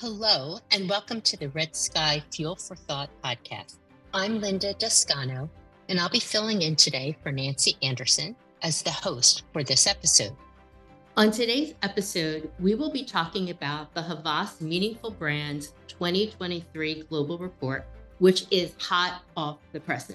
Hello, and welcome to the Red Sky Fuel for Thought podcast. I'm Linda Descano, and I'll be filling in today for Nancy Anderson as the host for this episode. On today's episode, we will be talking about the Havas Meaningful Brands 2023 Global Report, which is hot off the presses.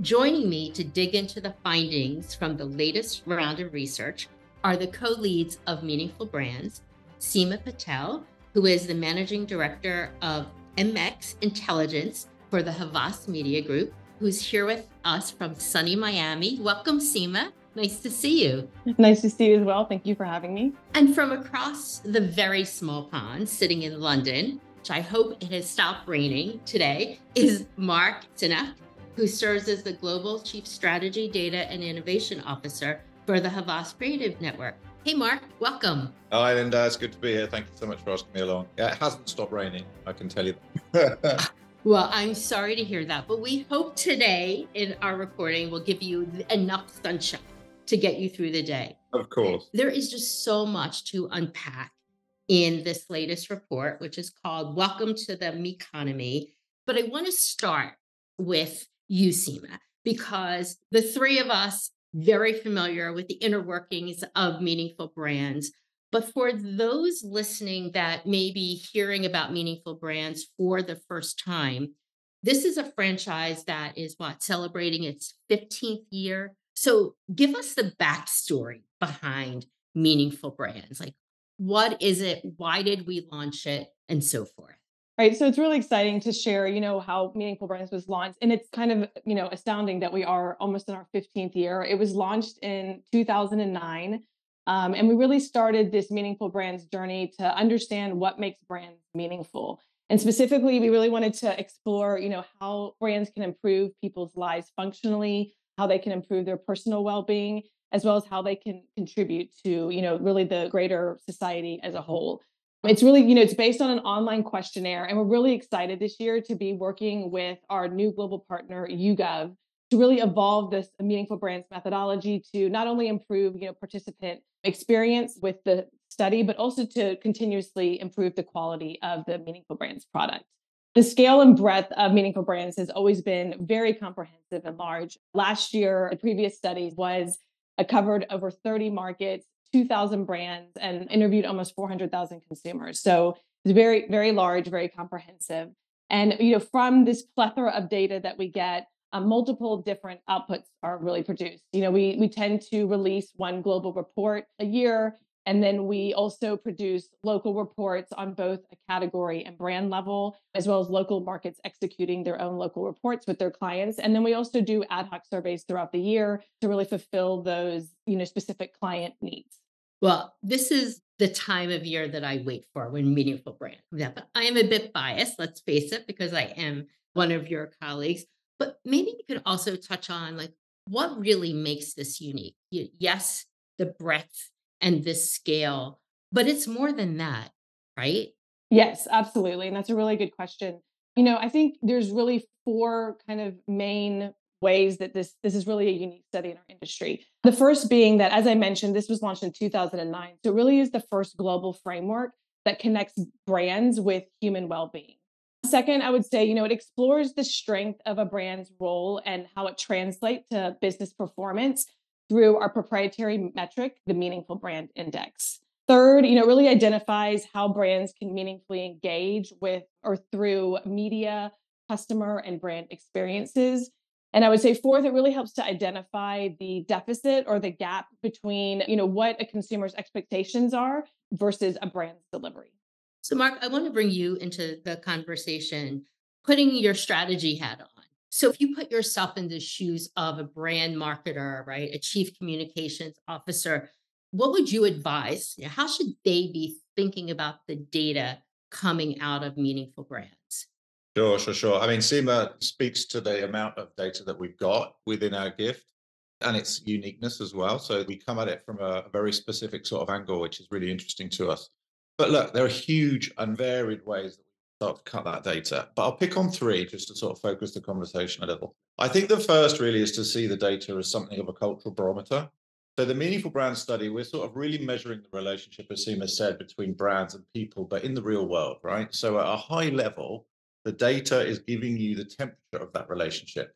Joining me to dig into the findings from the latest round of research are the co leads of Meaningful Brands, Seema Patel who is the managing director of MX Intelligence for the Havas Media Group, who's here with us from sunny Miami. Welcome, Seema. Nice to see you. Nice to see you as well. Thank you for having me. And from across the very small pond, sitting in London, which I hope it has stopped raining today, is Mark Sinnock, who serves as the Global Chief Strategy, Data, and Innovation Officer for the Havas Creative Network. Hey, Mark, welcome. Hi, Linda. It's good to be here. Thank you so much for asking me along. Yeah, it hasn't stopped raining, I can tell you. well, I'm sorry to hear that, but we hope today in our recording will give you enough sunshine to get you through the day. Of course. There is just so much to unpack in this latest report, which is called Welcome to the Meconomy. But I want to start with you, Seema, because the three of us very familiar with the inner workings of meaningful brands. But for those listening that may be hearing about meaningful brands for the first time, this is a franchise that is what celebrating its 15th year. So give us the backstory behind meaningful brands. Like, what is it? Why did we launch it? And so forth. Right. So it's really exciting to share, you know, how Meaningful Brands was launched. And it's kind of, you know, astounding that we are almost in our 15th year. It was launched in 2009. Um, and we really started this Meaningful Brands journey to understand what makes brands meaningful. And specifically, we really wanted to explore, you know, how brands can improve people's lives functionally, how they can improve their personal well-being, as well as how they can contribute to, you know, really the greater society as a whole. It's really, you know, it's based on an online questionnaire. And we're really excited this year to be working with our new global partner, YouGov, to really evolve this meaningful brands methodology to not only improve, you know, participant experience with the study, but also to continuously improve the quality of the meaningful brands product. The scale and breadth of meaningful brands has always been very comprehensive and large. Last year, the previous study was uh, covered over 30 markets 2,000 brands and interviewed almost 400,000 consumers. So it's very, very large, very comprehensive. And you know, from this plethora of data that we get, um, multiple different outputs are really produced. You know, we we tend to release one global report a year, and then we also produce local reports on both a category and brand level, as well as local markets executing their own local reports with their clients. And then we also do ad hoc surveys throughout the year to really fulfill those, you know, specific client needs. Well, this is the time of year that I wait for when meaningful brand out. But I am a bit biased, let's face it, because I am one of your colleagues. But maybe you could also touch on like what really makes this unique. Yes, the breadth and this scale, but it's more than that, right? Yes, absolutely. And that's a really good question. You know, I think there's really four kind of main ways that this this is really a unique study in our industry. The first being that, as I mentioned, this was launched in 2009, so it really is the first global framework that connects brands with human well-being. Second, I would say, you know, it explores the strength of a brand's role and how it translates to business performance through our proprietary metric, the Meaningful Brand Index. Third, you know, really identifies how brands can meaningfully engage with or through media, customer, and brand experiences and I would say fourth, it really helps to identify the deficit or the gap between, you know, what a consumer's expectations are versus a brand's delivery. So Mark, I want to bring you into the conversation, putting your strategy hat on. So if you put yourself in the shoes of a brand marketer, right, a chief communications officer, what would you advise? How should they be thinking about the data coming out of meaningful brands? Sure, sure, sure. I mean, Seema speaks to the amount of data that we've got within our gift and its uniqueness as well. So we come at it from a very specific sort of angle, which is really interesting to us. But look, there are huge and varied ways that start to cut that data. But I'll pick on three just to sort of focus the conversation a little. I think the first really is to see the data as something of a cultural barometer. So the meaningful brand study, we're sort of really measuring the relationship, as Seema said, between brands and people, but in the real world, right? So at a high level, the data is giving you the temperature of that relationship,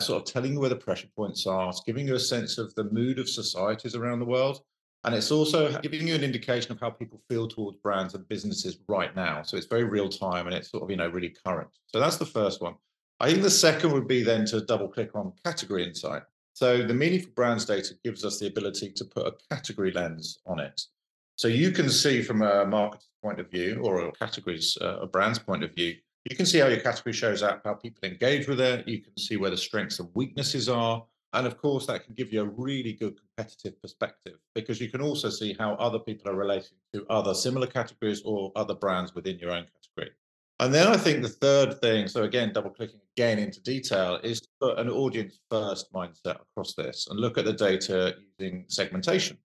sort of telling you where the pressure points are, it's giving you a sense of the mood of societies around the world. And it's also giving you an indication of how people feel towards brands and businesses right now. So it's very real time and it's sort of, you know, really current. So that's the first one. I think the second would be then to double click on category insight. So the meaningful brands data gives us the ability to put a category lens on it. So you can see from a marketing point of view or a categories, uh, a brand's point of view, you can see how your category shows up, how people engage with it. You can see where the strengths and weaknesses are. And of course, that can give you a really good competitive perspective because you can also see how other people are relating to other similar categories or other brands within your own category. And then I think the third thing, so again, double clicking again into detail, is to put an audience first mindset across this and look at the data using segmentation.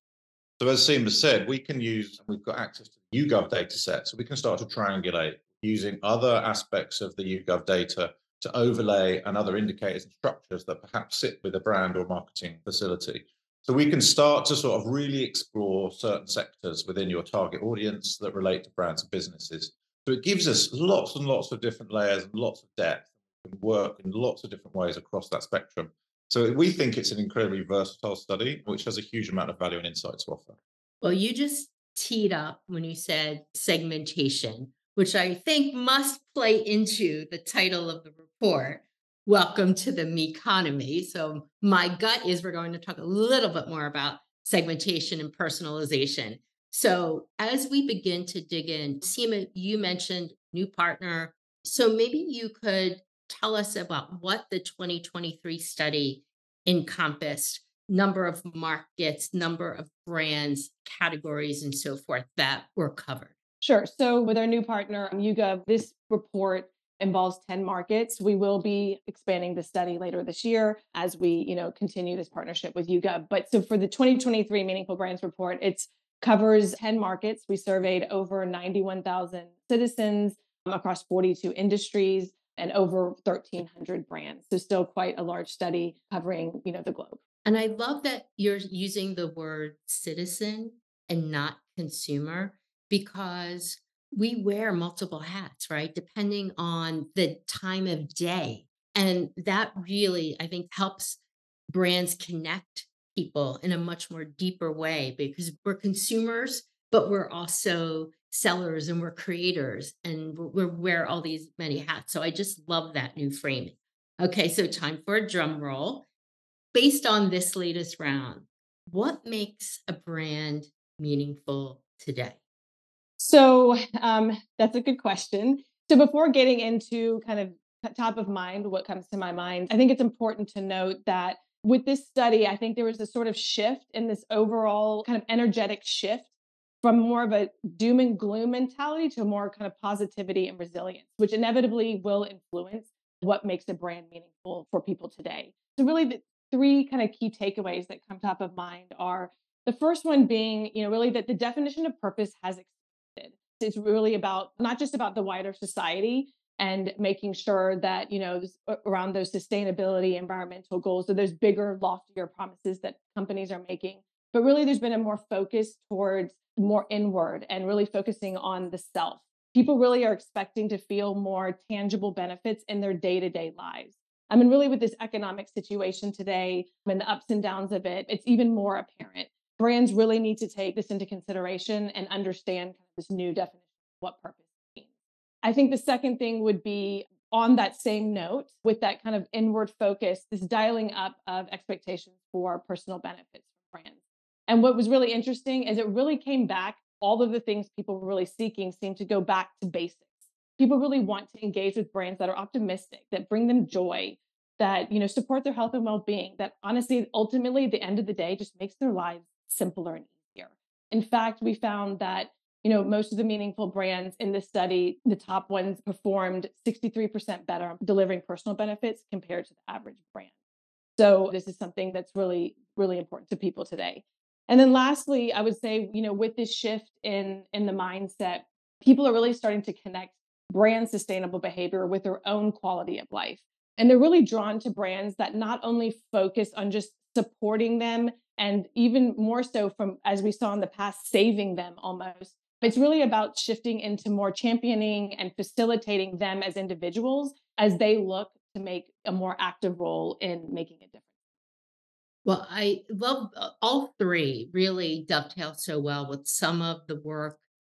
So as Seema said, we can use, we've got access to the YouGov data set, so we can start to triangulate using other aspects of the YouGov data to overlay and other indicators and structures that perhaps sit with a brand or marketing facility. So we can start to sort of really explore certain sectors within your target audience that relate to brands and businesses. So it gives us lots and lots of different layers and lots of depth and work in lots of different ways across that spectrum. So we think it's an incredibly versatile study, which has a huge amount of value and insight to offer. Well, you just teed up when you said segmentation, which I think must play into the title of the report. Welcome to the me economy. So my gut is we're going to talk a little bit more about segmentation and personalization. So as we begin to dig in, Seema, you mentioned new partner. So maybe you could tell us about what the 2023 study encompassed number of markets, number of brands, categories, and so forth that were covered. Sure. So with our new partner, YouGov, this report involves 10 markets. We will be expanding the study later this year as we, you know, continue this partnership with YouGov. But so for the 2023 Meaningful Brands report, it covers 10 markets. We surveyed over 91,000 citizens across 42 industries and over 1300 brands. So still quite a large study covering, you know, the globe. And I love that you're using the word citizen and not consumer because we wear multiple hats, right? Depending on the time of day. And that really, I think, helps brands connect people in a much more deeper way because we're consumers, but we're also sellers and we're creators and we wear all these many hats. So I just love that new framing. Okay, so time for a drum roll. Based on this latest round, what makes a brand meaningful today? So um, that's a good question. So before getting into kind of top of mind, what comes to my mind, I think it's important to note that with this study, I think there was a sort of shift in this overall kind of energetic shift from more of a doom and gloom mentality to more kind of positivity and resilience, which inevitably will influence what makes a brand meaningful for people today. So, really, the three kind of key takeaways that come top of mind are the first one being, you know, really that the definition of purpose has. It's really about not just about the wider society and making sure that, you know, around those sustainability, environmental goals, or those bigger, loftier promises that companies are making. But really, there's been a more focus towards more inward and really focusing on the self. People really are expecting to feel more tangible benefits in their day to day lives. I mean, really, with this economic situation today and the ups and downs of it, it's even more apparent. Brands really need to take this into consideration and understand this new definition of what purpose means. I think the second thing would be on that same note, with that kind of inward focus, this dialing up of expectations for personal benefits for brands. And what was really interesting is it really came back, all of the things people were really seeking seemed to go back to basics. People really want to engage with brands that are optimistic, that bring them joy, that you know support their health and well-being, that honestly, ultimately, at the end of the day, just makes their lives simpler and easier. In fact, we found that you know most of the meaningful brands in this study, the top ones performed 63% better delivering personal benefits compared to the average brand. So this is something that's really, really important to people today. And then lastly, I would say, you know, with this shift in in the mindset, people are really starting to connect brand sustainable behavior with their own quality of life. And they're really drawn to brands that not only focus on just supporting them and even more so from as we saw in the past saving them almost it's really about shifting into more championing and facilitating them as individuals as they look to make a more active role in making a difference well, I love uh, all three really dovetail so well with some of the work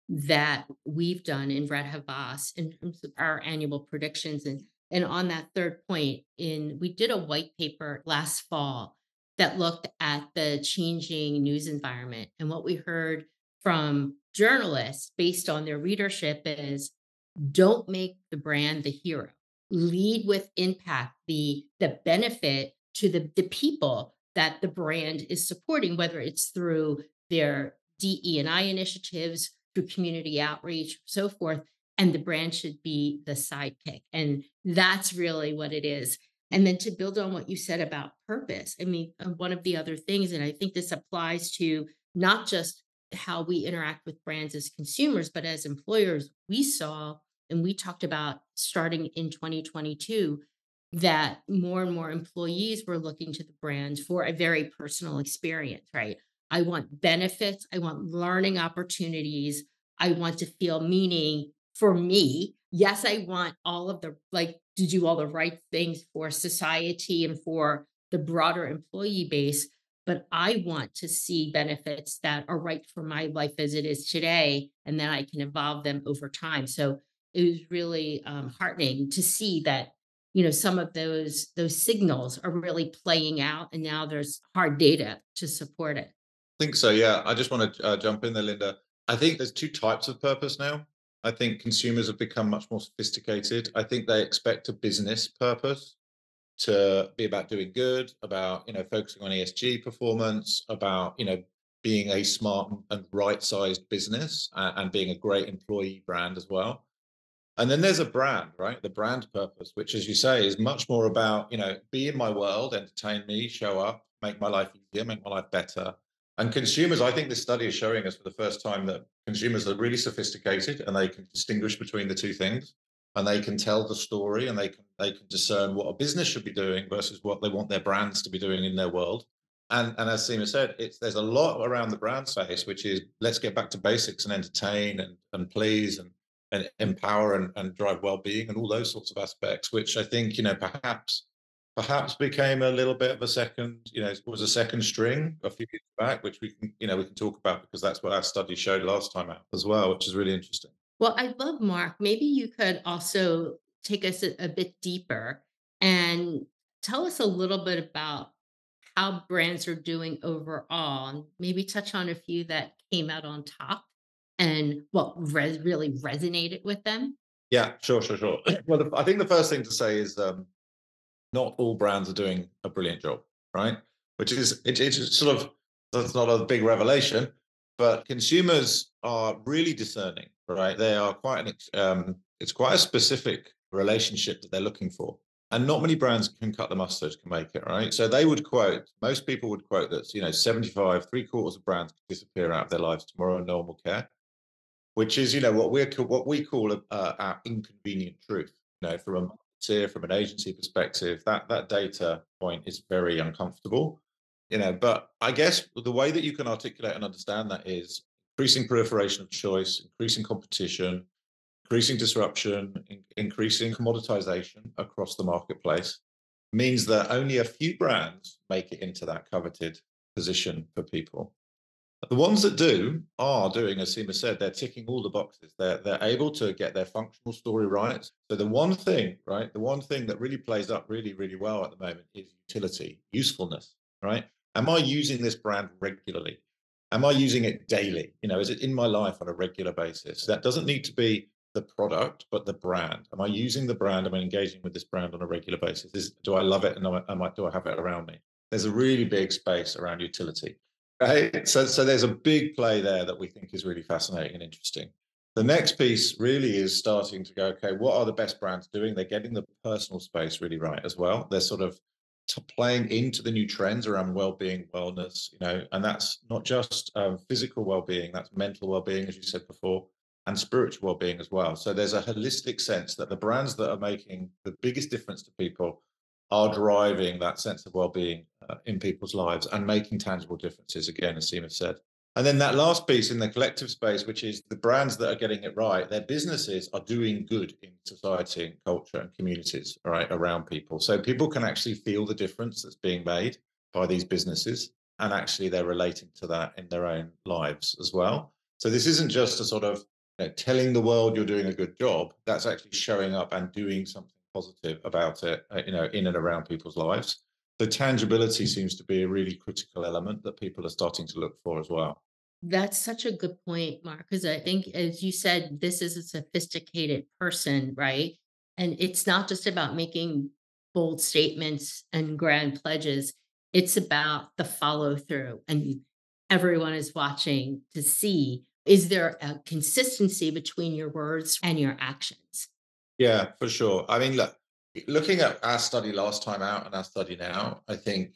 that we've done in Red Havas in terms of our annual predictions. And, and on that third point, in we did a white paper last fall that looked at the changing news environment. And what we heard from journalists based on their readership is don't make the brand the hero. Lead with impact, the the benefit to the, the people that the brand is supporting, whether it's through their DE and I initiatives, through community outreach, so forth. And the brand should be the sidekick. And that's really what it is. And then to build on what you said about purpose, I mean, uh, one of the other things, and I think this applies to not just how we interact with brands as consumers, but as employers, we saw and we talked about starting in 2022 that more and more employees were looking to the brand for a very personal experience, right? I want benefits, I want learning opportunities, I want to feel meaning for me. Yes, I want all of the like to do all the right things for society and for the broader employee base, but I want to see benefits that are right for my life as it is today, and then I can evolve them over time. So it was really um, heartening to see that you know some of those those signals are really playing out and now there's hard data to support it. I think so yeah. I just want to uh, jump in there linda. I think there's two types of purpose now i think consumers have become much more sophisticated i think they expect a business purpose to be about doing good about you know focusing on esg performance about you know being a smart and right sized business and, and being a great employee brand as well and then there's a brand, right? The brand purpose, which, as you say, is much more about, you know, be in my world, entertain me, show up, make my life easier, make my life better. And consumers, I think this study is showing us for the first time that consumers are really sophisticated and they can distinguish between the two things and they can tell the story and they can they can discern what a business should be doing versus what they want their brands to be doing in their world. And and as Seema said, it's there's a lot around the brand space, which is let's get back to basics and entertain and and please and and empower and, and drive well-being and all those sorts of aspects which i think you know perhaps perhaps became a little bit of a second you know it was a second string a few years back which we can you know we can talk about because that's what our study showed last time out as well which is really interesting well i love mark maybe you could also take us a, a bit deeper and tell us a little bit about how brands are doing overall and maybe touch on a few that came out on top and what res- really resonated with them? Yeah, sure, sure, sure. Well, the, I think the first thing to say is um, not all brands are doing a brilliant job, right? Which is it, it's sort of that's not a big revelation, but consumers are really discerning, right? They are quite an um, it's quite a specific relationship that they're looking for, and not many brands can cut the mustard, can make it, right? So they would quote most people would quote that you know seventy five, three quarters of brands disappear out of their lives tomorrow, and no one will care which is you know what we're what we call uh, our inconvenient truth. You know, from a marketeer, from an agency perspective, that that data point is very uncomfortable. You know, but I guess the way that you can articulate and understand that is increasing proliferation of choice, increasing competition, increasing disruption, in, increasing commoditization across the marketplace means that only a few brands make it into that coveted position for people. The ones that do are doing, as Seema said, they're ticking all the boxes. They're they're able to get their functional story right. So the one thing, right, the one thing that really plays up really, really well at the moment is utility, usefulness, right? Am I using this brand regularly? Am I using it daily? You know, is it in my life on a regular basis? That doesn't need to be the product, but the brand. Am I using the brand? Am I engaging with this brand on a regular basis? Is, do I love it and am I, do I have it around me? There's a really big space around utility. Right. So, so there's a big play there that we think is really fascinating and interesting. The next piece really is starting to go, okay, what are the best brands doing? They're getting the personal space really right as well. They're sort of playing into the new trends around well-being, wellness, you know, and that's not just um, physical well-being, that's mental well-being, as you said before, and spiritual well-being as well. So there's a holistic sense that the brands that are making the biggest difference to people are driving that sense of well-being uh, in people's lives and making tangible differences again as Seema said. And then that last piece in the collective space which is the brands that are getting it right their businesses are doing good in society and culture and communities right around people. So people can actually feel the difference that's being made by these businesses and actually they're relating to that in their own lives as well. So this isn't just a sort of you know, telling the world you're doing a good job that's actually showing up and doing something positive about it, uh, you know, in and around people's lives. The tangibility seems to be a really critical element that people are starting to look for as well. That's such a good point, Mark, because I think, as you said, this is a sophisticated person, right? And it's not just about making bold statements and grand pledges, it's about the follow through. And everyone is watching to see is there a consistency between your words and your actions? Yeah, for sure. I mean, look, looking at our study last time out and our study now, I think,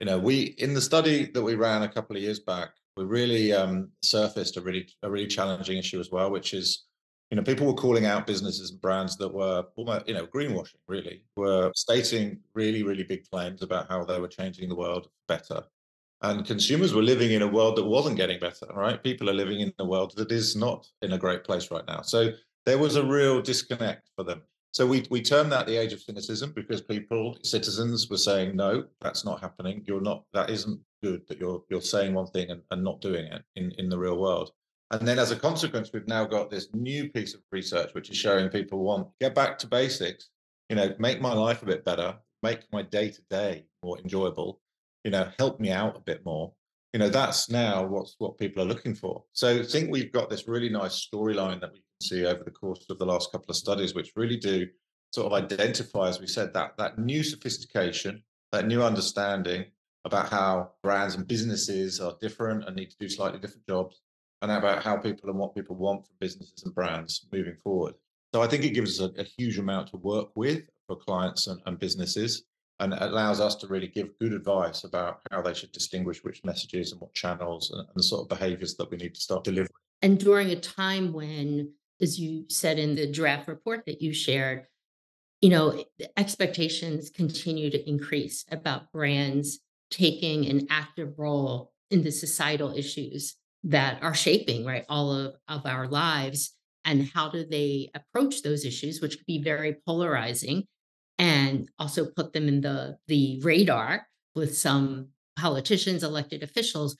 you know, we in the study that we ran a couple of years back, we really um, surfaced a really a really challenging issue as well, which is, you know, people were calling out businesses and brands that were almost, you know, greenwashing. Really, were stating really really big claims about how they were changing the world better, and consumers were living in a world that wasn't getting better. Right, people are living in a world that is not in a great place right now. So there was a real disconnect for them. So we we termed that the age of cynicism because people, citizens, were saying, no, that's not happening. You're not. That isn't good. That you're you're saying one thing and, and not doing it in in the real world. And then as a consequence, we've now got this new piece of research which is showing people want get back to basics. You know, make my life a bit better, make my day to day more enjoyable. You know, help me out a bit more you know that's now what's what people are looking for so i think we've got this really nice storyline that we see over the course of the last couple of studies, which really do sort of identify, as we said, that that new sophistication, that new understanding about how brands and businesses are different and need to do slightly different jobs, and about how people and what people want from businesses and brands moving forward. So I think it gives us a, a huge amount to work with for clients and, and businesses and allows us to really give good advice about how they should distinguish which messages and what channels and, and the sort of behaviors that we need to start delivering. And during a time when as you said in the draft report that you shared, you know, eh, expectations continue to increase about brands taking an active role in the societal issues that are shaping right all of, of our lives and how do they approach those issues which could be very polarizing and also put them in the the radar with some politicians elected officials.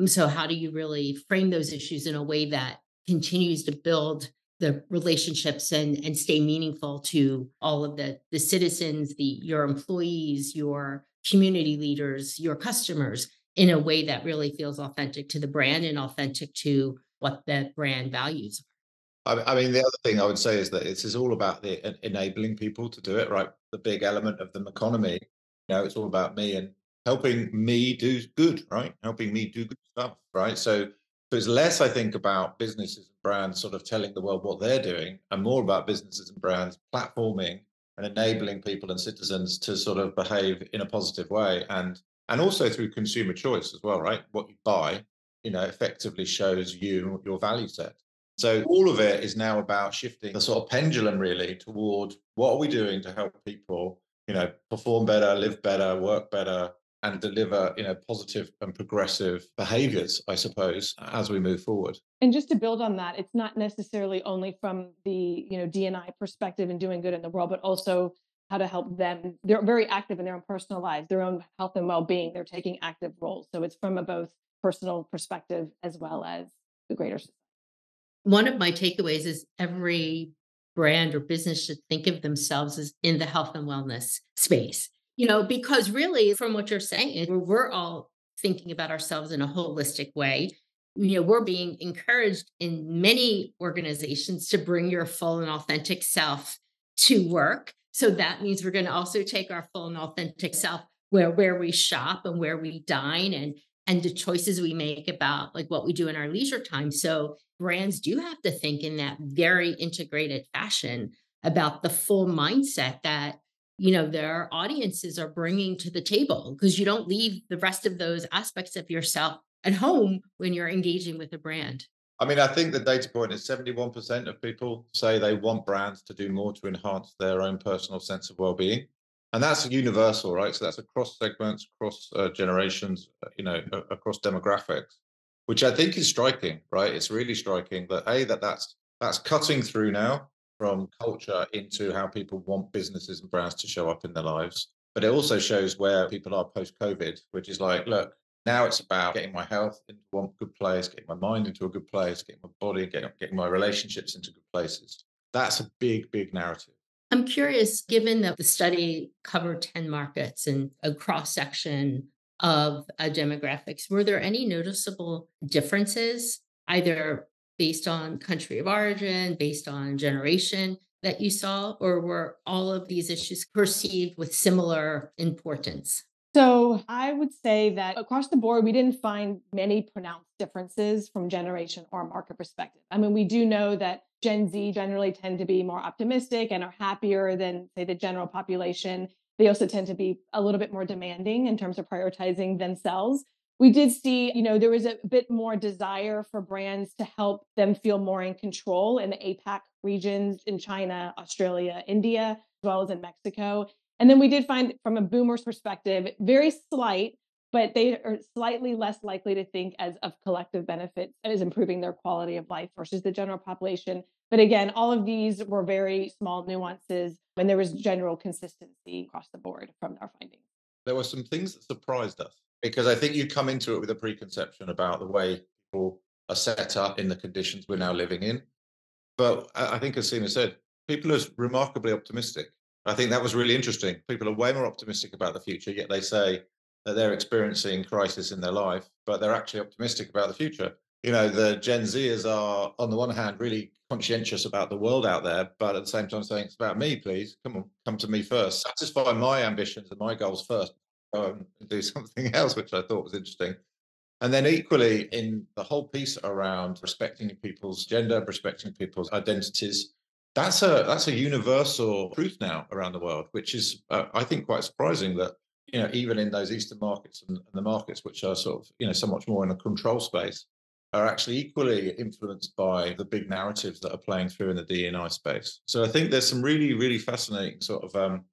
Mm, so how do you really frame those issues in a way that continues to build the relationships and and stay meaningful to all of the the citizens the your employees your community leaders your customers in a way that really feels authentic to the brand and authentic to what the brand values I mean, the other thing I would say is that this is all about the enabling people to do it, right? The big element of the economy, you know, it's all about me and helping me do good, right? Helping me do good stuff, right? So so it's less, I think, about businesses and brands sort of telling the world what they're doing, and more about businesses and brands platforming and enabling people and citizens to sort of behave in a positive way, and and also through consumer choice as well, right? What you buy, you know, effectively shows you your value set. So all of it is now about shifting the sort of pendulum really toward what are we doing to help people, you know, perform better, live better, work better, and deliver you know positive and progressive behaviors i suppose as we move forward. And just to build on that it's not necessarily only from the you know dni perspective and doing good in the world but also how to help them. They're very active in their own personal lives their own health and well-being. They're taking active roles. So it's from a both personal perspective as well as the greater one of my takeaways is every brand or business should think of themselves as in the health and wellness space you know, because really, from what you're saying, we're all thinking about ourselves in a holistic way. You know, we're being encouraged in many organizations to bring your full and authentic self to work. So that means we're going to also take our full and authentic self where where we shop and where we dine and and the choices we make about like what we do in our leisure time. So brands do have to think in that very integrated fashion about the full mindset that you know their audiences are bringing to the table because you don't leave the rest of those aspects of yourself at home when you're engaging with a brand i mean i think the data point is 71% of people say they want brands to do more to enhance their own personal sense of well-being and that's universal, right? So that's across segments, across uh, generations, uh, you know, across demographics, which I think is striking, right? It's really striking that a that that's that's cutting through now from culture into how people want businesses and brands to show up in their lives. But it also shows where people are post COVID, which is like, look, now it's about getting my health into one good place, getting my mind into a good place, getting my body, getting, getting my relationships into good places. That's a big, big narrative. I'm curious, given that the study covered 10 markets and a cross section of uh, demographics, were there any noticeable differences, either based on country of origin, based on generation that you saw, or were all of these issues perceived with similar importance? So I would say that across the board, we didn't find many pronounced differences from generation or market perspective. I mean, we do know that Gen Z generally tend to be more optimistic and are happier than, say, the general population. They also tend to be a little bit more demanding in terms of prioritizing themselves. We did see, you know, there was a bit more desire for brands to help them feel more in control in the APAC regions in China, Australia, India, as well as in Mexico. And then we did find from a boomer's perspective, very slight, but they are slightly less likely to think as of collective benefits as improving their quality of life versus the general population. But again, all of these were very small nuances and there was general consistency across the board from our findings. There were some things that surprised us because I think you come into it with a preconception about the way people are set up in the conditions we're now living in. But I think, as Seema said, people are remarkably optimistic. I think that was really interesting. People are way more optimistic about the future, yet they say that they're experiencing crisis in their life, but they're actually optimistic about the future. You know, the Gen Zers are, on the one hand, really conscientious about the world out there, but at the same time saying, it's about me, please. Come on, come to me first. Satisfy my ambitions and my goals first. And do something else, which I thought was interesting. And then equally in the whole piece around respecting people's gender, respecting people's identities, that's a that's a universal truth now around the world, which is uh, I think quite surprising that you know even in those eastern markets and, and, the markets which are sort of you know so much more in a control space are actually equally influenced by the big narratives that are playing through in the DNI space. So I think there's some really really fascinating sort of um,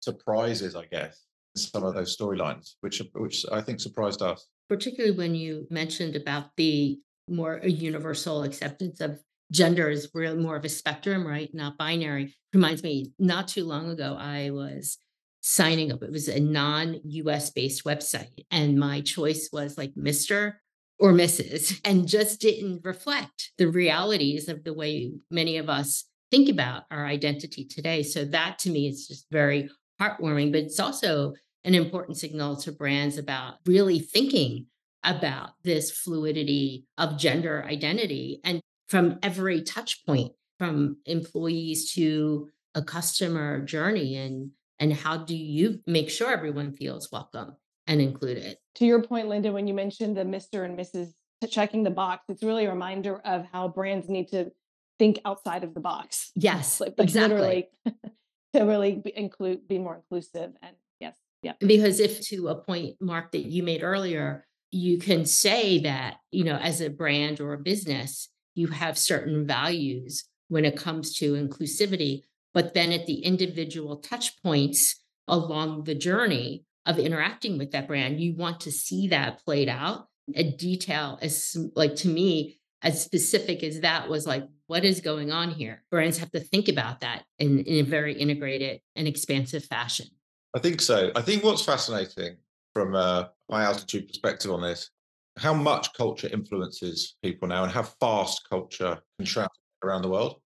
surprises, I guess, some of those storylines, which which I think surprised us. Particularly when you mentioned about the more universal acceptance of gender is really more of a spectrum, right? Not binary. Reminds me, not too long ago, I was signing up. It was a non US based website, and my choice was like Mr. or Mrs., and just didn't reflect the realities of the way many of us think about our identity today. So, that to me is just very heartwarming, but it's also an important signal to brands about really thinking about this fluidity of gender identity and from every touch point from employees to a customer journey and and how do you make sure everyone feels welcome and included? To your point linda when you mentioned the mr and mrs checking the box it's really a reminder of how brands need to think outside of the box. Yes like, exactly. literally to really be include be more inclusive and yes yeah because if to a point mark that you made earlier you can say that you know as a brand or a business you have certain values when it comes to inclusivity. But then at the individual touch points along the journey of interacting with that brand, you want to see that played out. A detail as like to me, as specific as that was like, what is going on here? Brands have to think about that in, in a very integrated and expansive fashion. I think so. I think what's fascinating from uh, a high altitude perspective on this how much culture influences people now and how fast culture can mm. travel around the world.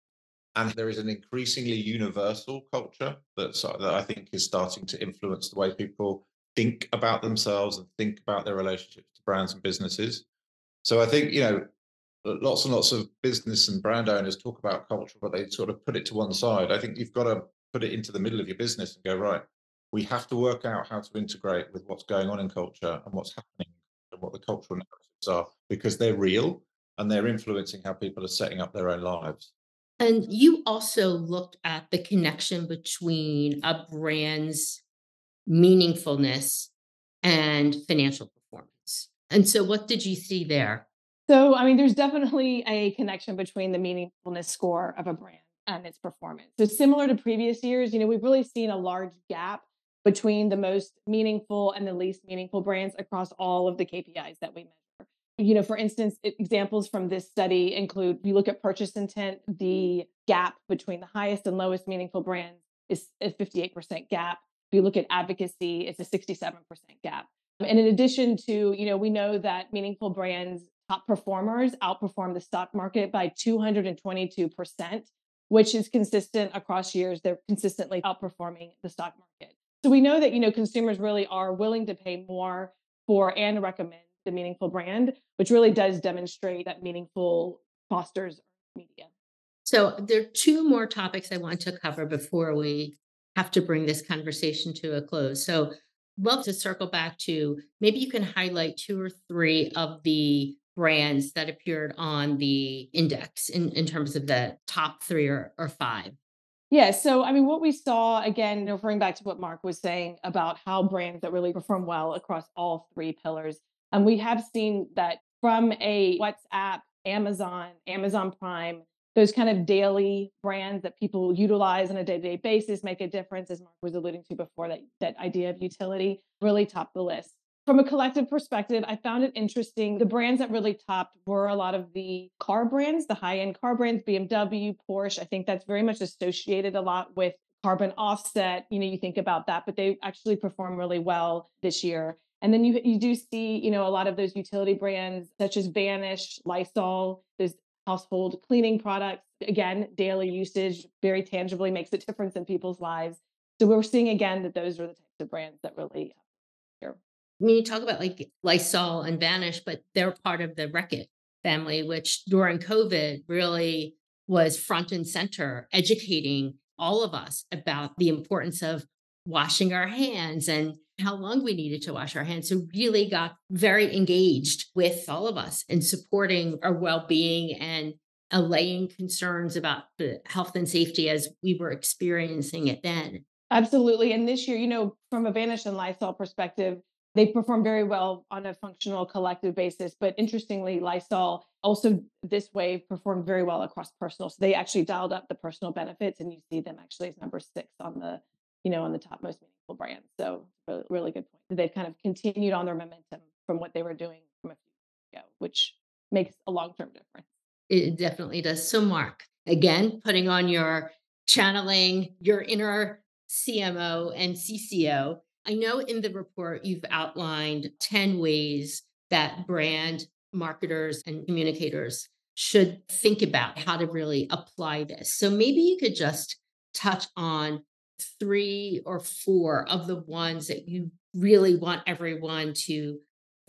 And there is an increasingly universal culture that's, that I think is starting to influence the way people think about themselves and think about their relationships to brands and businesses. So I think, you know, lots and lots of business and brand owners talk about culture, but they sort of put it to one side. I think you've got to put it into the middle of your business and go, right, we have to work out how to integrate with what's going on in culture and what's happening and what the cultural narratives are because they're real and they're influencing how people are setting up their own lives. And you also looked at the connection between a brand's meaningfulness and financial performance. And so, what did you see there? So, I mean, there's definitely a connection between the meaningfulness score of a brand and its performance. So, similar to previous years, you know, we've really seen a large gap between the most meaningful and the least meaningful brands across all of the KPIs that we measure. You know, for instance, examples from this study include you look at purchase intent, the gap between the highest and lowest meaningful brands is a 58% gap. If you look at advocacy, it's a 67% gap. And in addition to, you know, we know that meaningful brands top performers outperform the stock market by 222%, which is consistent across years. They're consistently outperforming the stock market. So we know that, you know, consumers really are willing to pay more for and recommend the meaningful brand, which really does demonstrate that meaningful fosters media. So there are two more topics I want to cover before we have to bring this conversation to a close. So love to circle back to maybe you can highlight two or three of the brands that appeared on the index in, in terms of the top three or, or five. Yeah. So, I mean, what we saw, again, referring back to what Mark was saying about how brands that really perform well across all three pillars. And we have seen that from a WhatsApp, Amazon, Amazon Prime, those kind of daily brands that people utilize on a day-to-day basis make a difference as mark was alluding to before that that idea of utility really top the list from a collective perspective i found it interesting the brands that really topped were a lot of the car brands the high-end car brands bmw porsche i think that's very much associated a lot with carbon offset you know you think about that but they actually perform really well this year and then you you do see, you know, a lot of those utility brands such as Vanish, Lysol, those household cleaning products. Again, daily usage very tangibly makes a difference in people's lives. So we're seeing again that those are the types of brands that really When you talk about like Lysol and Vanish, but they're part of the Reckitt family, which during COVID really was front and center, educating all of us about the importance of washing our hands and how long we needed to wash our hands. So really got very engaged with all of us in supporting our well-being and allaying concerns about the health and safety as we were experiencing it then. Absolutely. And this year, you know, from a Vanish and Lysol perspective, they perform very well on a functional collective basis. But interestingly, Lysol also this way performed very well across personal. So they actually dialed up the personal benefits, and you see them actually as number six on the you know, on the top most meaningful brands. So really, really good point. They've kind of continued on their momentum from what they were doing from a few years ago, which makes a long-term difference. It definitely does. So Mark, again, putting on your channeling your inner CMO and CCO. I know in the report you've outlined 10 ways that brand marketers and communicators should think about how to really apply this. So maybe you could just touch on three or four of the ones that you really want everyone to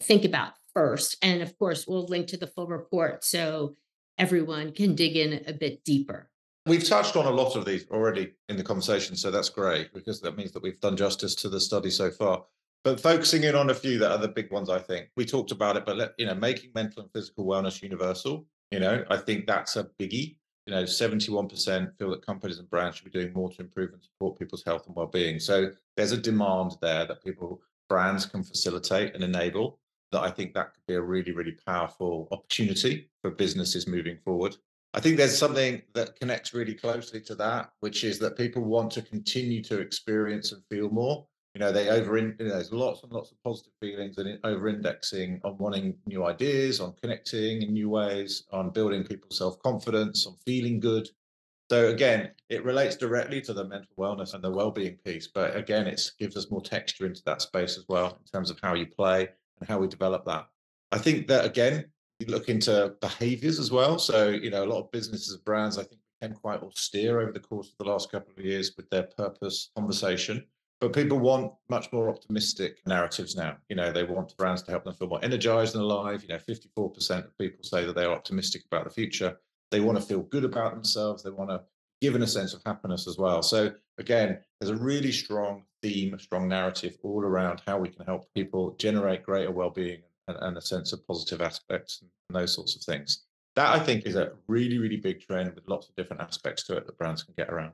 think about first. And of course, we'll link to the full report so everyone can dig in a bit deeper. We've touched on a lot of these already in the conversation, so that's great because that means that we've done justice to the study so far. But focusing in on a few that are the big ones, I think we talked about it, but let, you know, making mental and physical wellness universal. You know, I think that's a biggie you know, 71% feel that companies and brands should be doing more to improve and support people's health and well-being. So there's a demand there that people, brands can facilitate and enable that I think that could be a really, really powerful opportunity for businesses moving forward. I think there's something that connects really closely to that, which is that people want to continue to experience and feel more. You know they over in, you know, there's lots and lots of positive feelings and over indexing on wanting new ideas on connecting in new ways on building people's self-confidence on feeling good. So again it relates directly to the mental wellness and the well-being piece but again it gives us more texture into that space as well in terms of how you play and how we develop that. I think that again you look into behaviors as well so you know a lot of businesses and brands i think became quite austere over the course of the last couple of years with their purpose conversation but people want much more optimistic narratives now. You know, they want brands to help them feel more energized and alive. You know, 54% of people say that they're optimistic about the future. They want to feel good about themselves. They want to given a sense of happiness as well. So again, there's a really strong theme, a strong narrative all around how we can help people generate greater well-being and, and a sense of positive aspects and, and those sorts of things. That I think is a really, really big trend with lots of different aspects to it that brands can get around.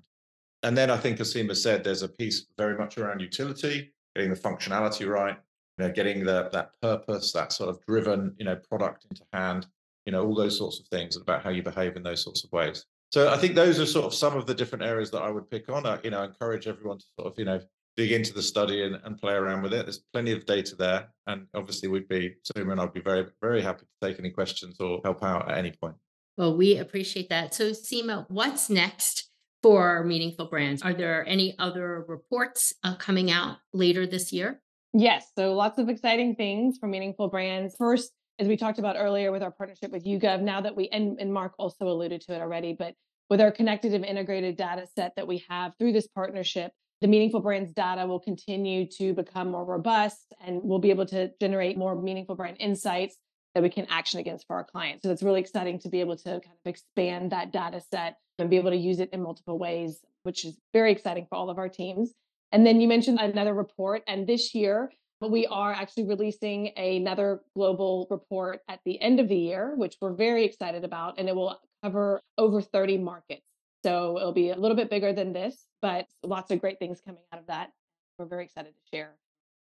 And then I think, as Seema said, there's a piece very much around utility, getting the functionality right, you know, getting the, that purpose, that sort of driven, you know, product into hand, you know, all those sorts of things about how you behave in those sorts of ways. So I think those are sort of some of the different areas that I would pick on. I, you know, encourage everyone to sort of, you know, dig into the study and, and play around with it. There's plenty of data there. And obviously, we'd be, Seema and I'd be very, very happy to take any questions or help out at any point. Well, we appreciate that. So, Seema, what's next for Meaningful Brands? Are there any other reports uh, coming out later this year? Yes. So, lots of exciting things for Meaningful Brands. First, as we talked about earlier with our partnership with YouGov, now that we, and, and Mark also alluded to it already, but with our connected and integrated data set that we have through this partnership, the meaningful brands data will continue to become more robust and we'll be able to generate more meaningful brand insights that we can action against for our clients. So it's really exciting to be able to kind of expand that data set and be able to use it in multiple ways, which is very exciting for all of our teams. And then you mentioned another report, and this year we are actually releasing another global report at the end of the year, which we're very excited about, and it will cover over 30 markets. So it'll be a little bit bigger than this, but lots of great things coming out of that. We're very excited to share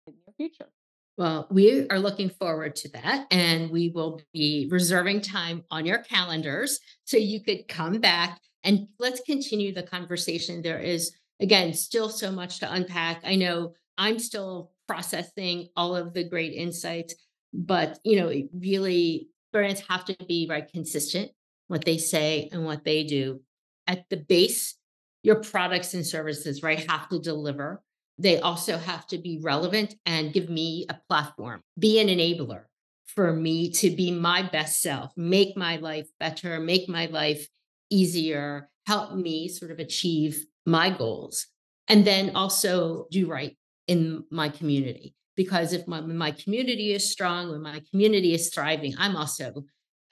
in the near future. Well, we are looking forward to that. And we will be reserving time on your calendars so you could come back and let's continue the conversation. There is, again, still so much to unpack. I know I'm still processing all of the great insights, but, you know, really, brands have to be right consistent what they say and what they do. At the base, your products and services, right, have to deliver. They also have to be relevant and give me a platform, be an enabler for me to be my best self, make my life better, make my life easier, help me sort of achieve my goals. And then also do right in my community. Because if my, my community is strong, when my community is thriving, I'm also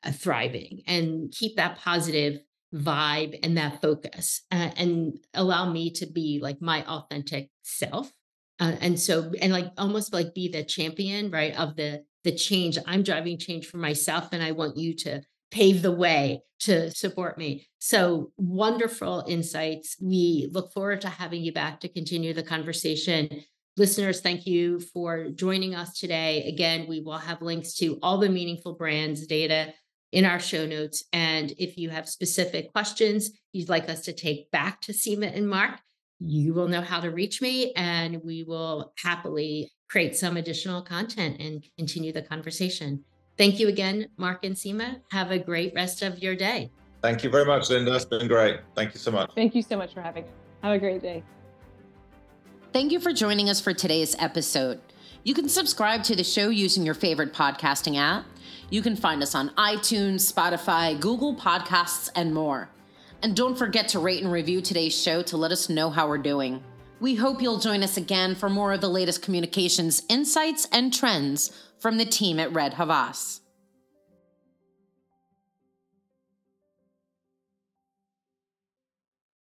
uh, thriving and keep that positive vibe and that focus uh, and allow me to be like my authentic self uh, and so and like almost like be the champion right of the the change. I'm driving change for myself and i want you to pave the way to support me. So wonderful insights. We look forward to having you back to continue the conversation. Listeners thank you for joining us today. Again we will have links to all the meaningful brands data in our show notes. And if you have specific questions you'd like us to take back to Seema and Mark, you will know how to reach me and we will happily create some additional content and continue the conversation. Thank you again, Mark and Seema. Have a great rest of your day. Thank you very much, Linda. It's been great. Thank you so much. Thank you so much for having me. Have a great day. Thank you for joining us for today's episode. You can subscribe to the show using your favorite podcasting app. You can find us on iTunes, Spotify, Google Podcasts, and more. And don't forget to rate and review today's show to let us know how we're doing. We hope you'll join us again for more of the latest communications insights and trends from the team at Red Havas.